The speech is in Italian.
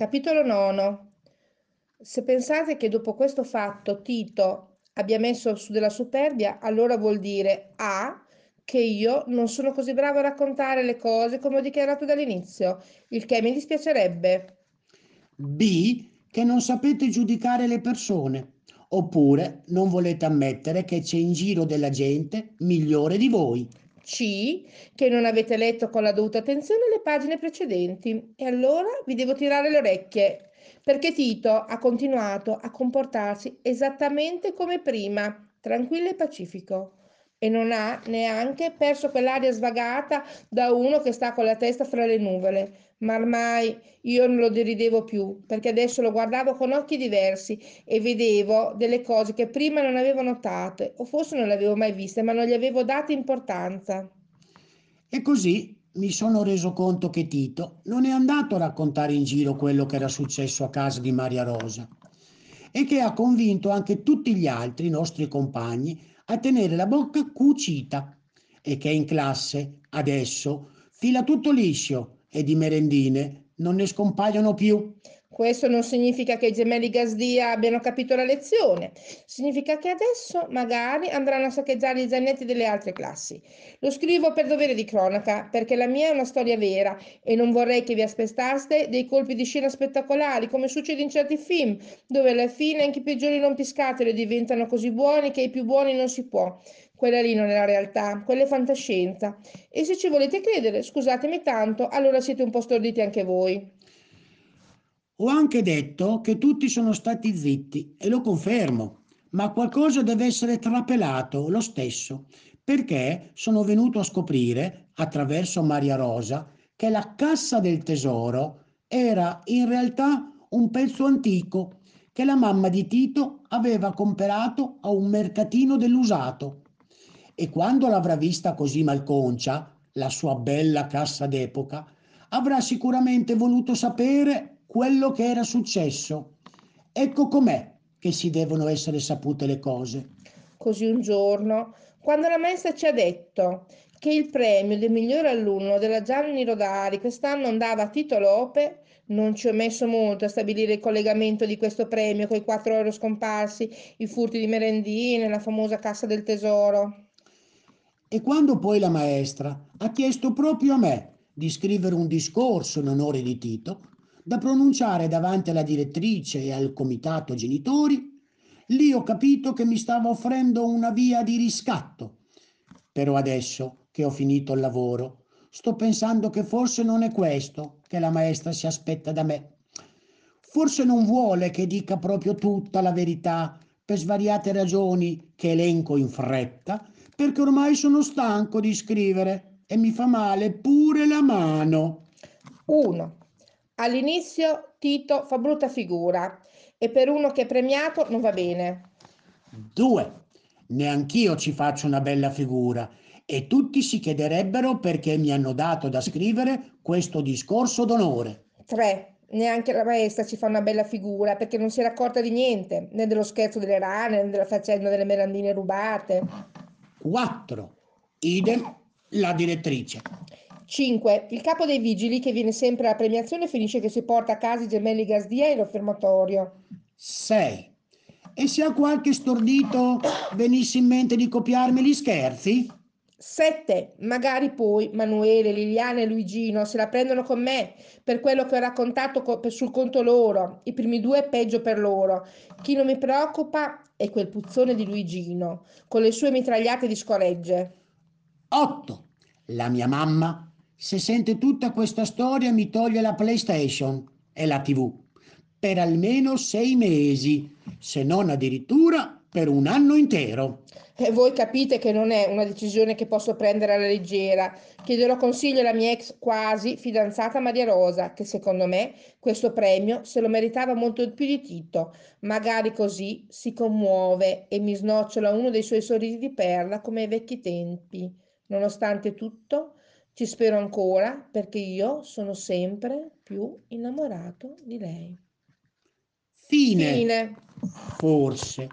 Capitolo nono. Se pensate che dopo questo fatto Tito abbia messo su della superbia, allora vuol dire A. che io non sono così bravo a raccontare le cose come ho dichiarato dall'inizio, il che mi dispiacerebbe. B. Che non sapete giudicare le persone. Oppure non volete ammettere che c'è in giro della gente migliore di voi. C. Che non avete letto con la dovuta attenzione le pagine precedenti. E allora vi devo tirare le orecchie, perché Tito ha continuato a comportarsi esattamente come prima, tranquillo e pacifico. E non ha neanche perso quell'aria svagata da uno che sta con la testa fra le nuvole. Ma ormai io non lo deridevo più, perché adesso lo guardavo con occhi diversi e vedevo delle cose che prima non avevo notate, o forse non le avevo mai viste, ma non gli avevo dato importanza. E così mi sono reso conto che Tito non è andato a raccontare in giro quello che era successo a casa di Maria Rosa e che ha convinto anche tutti gli altri nostri compagni a tenere la bocca cucita e che in classe adesso fila tutto liscio e di merendine non ne scompaiono più. Questo non significa che i gemelli Gasdia abbiano capito la lezione, significa che adesso magari andranno a saccheggiare i zainetti delle altre classi. Lo scrivo per dovere di cronaca, perché la mia è una storia vera e non vorrei che vi aspettaste dei colpi di scena spettacolari, come succede in certi film, dove alla fine anche i peggiori rompiscatole diventano così buoni che i più buoni non si può. Quella lì non è la realtà, quella è fantascienza. E se ci volete credere, scusatemi tanto, allora siete un po' storditi anche voi. Ho anche detto che tutti sono stati zitti e lo confermo, ma qualcosa deve essere trapelato lo stesso, perché sono venuto a scoprire, attraverso Maria Rosa, che la cassa del tesoro era in realtà un pezzo antico che la mamma di Tito aveva comperato a un mercatino dell'usato. E quando l'avrà vista così malconcia, la sua bella cassa d'epoca, avrà sicuramente voluto sapere quello che era successo. Ecco com'è che si devono essere sapute le cose. Così un giorno, quando la maestra ci ha detto che il premio del miglior alunno della Gianni Rodari quest'anno andava a Tito Lope, non ci ho messo molto a stabilire il collegamento di questo premio con i 4 euro scomparsi, i furti di merendine, la famosa cassa del tesoro. E quando poi la maestra ha chiesto proprio a me di scrivere un discorso in onore di Tito, da pronunciare davanti alla direttrice e al comitato genitori, lì ho capito che mi stava offrendo una via di riscatto. Però adesso che ho finito il lavoro, sto pensando che forse non è questo che la maestra si aspetta da me. Forse non vuole che dica proprio tutta la verità per svariate ragioni che elenco in fretta, perché ormai sono stanco di scrivere e mi fa male pure la mano. 1. All'inizio Tito fa brutta figura e per uno che è premiato non va bene. 2. Neanch'io ci faccio una bella figura e tutti si chiederebbero perché mi hanno dato da scrivere questo discorso d'onore. 3. Neanche la maestra ci fa una bella figura perché non si era accorta di niente, né dello scherzo delle rane, né della faccenda delle merendine rubate. 4. Idem la direttrice. 5. Il capo dei vigili che viene sempre alla premiazione finisce che si porta a casa i gemelli Gasdia e lo fermatorio. 6. E se a qualche stordito venisse in mente di copiarmi gli scherzi? 7. Magari poi Manuele, Liliana e Luigino se la prendono con me per quello che ho raccontato co- sul conto loro. I primi due peggio per loro. Chi non mi preoccupa è quel puzzone di Luigino con le sue mitragliate di scoregge. 8. La mia mamma, se sente tutta questa storia, mi toglie la PlayStation e la TV per almeno sei mesi, se non addirittura per un anno intero. E voi capite che non è una decisione che posso prendere alla leggera. Chiederò consiglio alla mia ex quasi fidanzata Maria Rosa, che secondo me questo premio se lo meritava molto più di Tito. Magari così si commuove e mi snocciola uno dei suoi sorrisi di perla come ai vecchi tempi. Nonostante tutto, ci spero ancora perché io sono sempre più innamorato di lei. Fine. Fine. Forse.